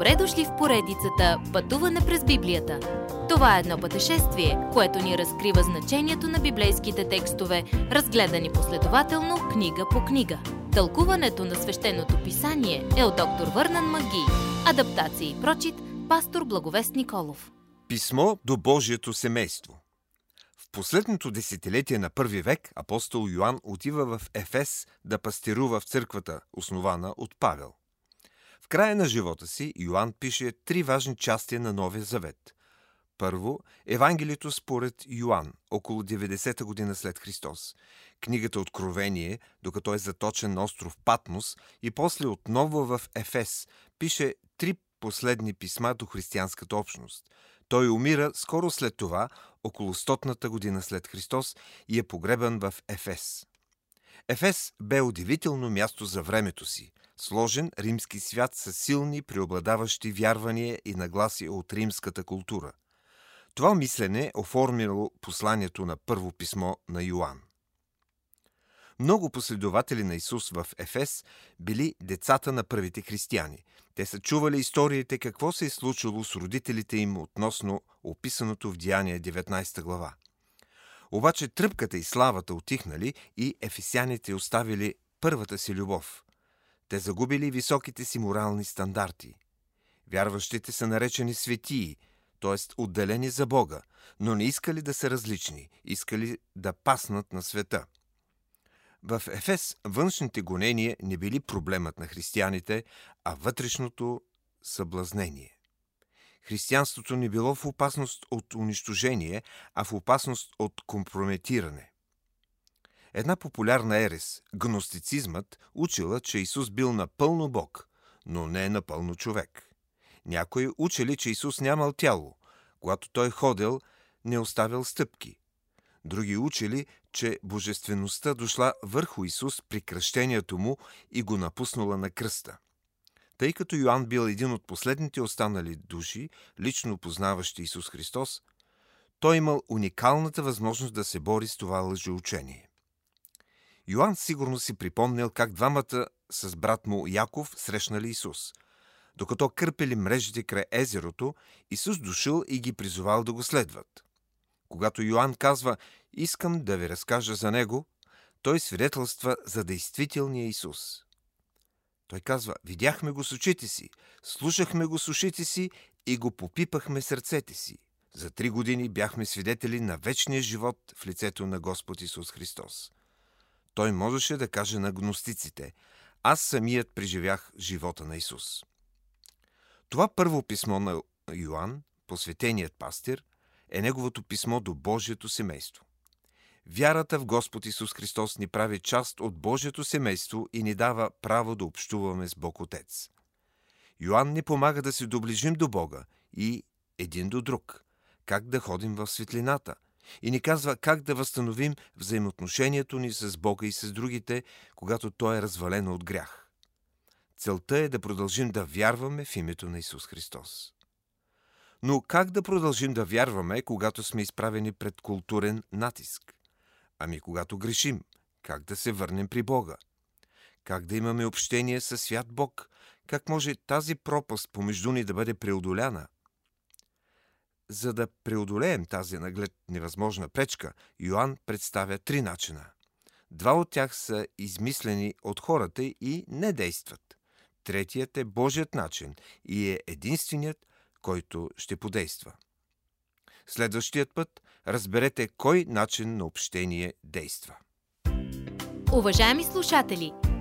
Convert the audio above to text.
Добре дошли в поредицата Пътуване през Библията. Това е едно пътешествие, което ни разкрива значението на библейските текстове, разгледани последователно книга по книга. Тълкуването на свещеното писание е от доктор Върнан Маги. Адаптация и прочит, пастор Благовест Николов. Писмо до Божието семейство В последното десетилетие на първи век апостол Йоанн отива в Ефес да пастирува в църквата, основана от Павел. Края на живота си Йоанн пише три важни части на Новия Завет. Първо, Евангелието според Йоанн, около 90-та година след Христос. Книгата Откровение, докато е заточен на остров Патмос и после отново в Ефес, пише три последни писма до християнската общност. Той умира скоро след това, около стотната година след Христос, и е погребан в Ефес. Ефес бе удивително място за времето си. Сложен римски свят с силни, преобладаващи вярвания и нагласи от римската култура. Това мислене оформило посланието на първо писмо на Йоанн. Много последователи на Исус в Ефес били децата на първите християни. Те са чували историите какво се е случило с родителите им относно описаното в Деяния 19 глава. Обаче тръпката и славата отихнали и ефесяните оставили първата си любов. Те загубили високите си морални стандарти. Вярващите са наречени светии, т.е. отделени за Бога, но не искали да са различни, искали да паснат на света – в Ефес външните гонения не били проблемът на християните, а вътрешното съблазнение. Християнството не било в опасност от унищожение, а в опасност от компрометиране. Една популярна ерес, гностицизмът, учила, че Исус бил напълно Бог, но не напълно човек. Някои учили, че Исус нямал тяло. Когато той ходил, не оставил стъпки. Други учили, че божествеността дошла върху Исус при кръщението му и го напуснала на кръста. Тъй като Йоанн бил един от последните останали души, лично познаващи Исус Христос, той имал уникалната възможност да се бори с това лъжеучение. Йоанн сигурно си припомнял как двамата с брат му Яков срещнали Исус. Докато кърпели мрежите край езерото, Исус дошъл и ги призовал да го следват. Когато Йоанн казва «Искам да ви разкажа за него», той свидетелства за действителния Исус. Той казва «Видяхме го с очите си, слушахме го с ушите си и го попипахме сърцете си. За три години бяхме свидетели на вечния живот в лицето на Господ Исус Христос. Той можеше да каже на гностиците «Аз самият преживях живота на Исус». Това първо писмо на Йоанн, посветеният пастир, е неговото писмо до Божието семейство. Вярата в Господ Исус Христос ни прави част от Божието семейство и ни дава право да общуваме с Бог Отец. Йоанн ни помага да се доближим до Бога и един до друг, как да ходим в светлината и ни казва как да възстановим взаимоотношението ни с Бога и с другите, когато То е развалено от грях. Целта е да продължим да вярваме в името на Исус Христос. Но как да продължим да вярваме, когато сме изправени пред културен натиск? Ами когато грешим, как да се върнем при Бога? Как да имаме общение със свят Бог? Как може тази пропаст помежду ни да бъде преодоляна? За да преодолеем тази наглед невъзможна пречка, Йоанн представя три начина. Два от тях са измислени от хората и не действат. Третият е Божият начин и е единственият, който ще подейства. Следващият път разберете кой начин на общение действа. Уважаеми слушатели,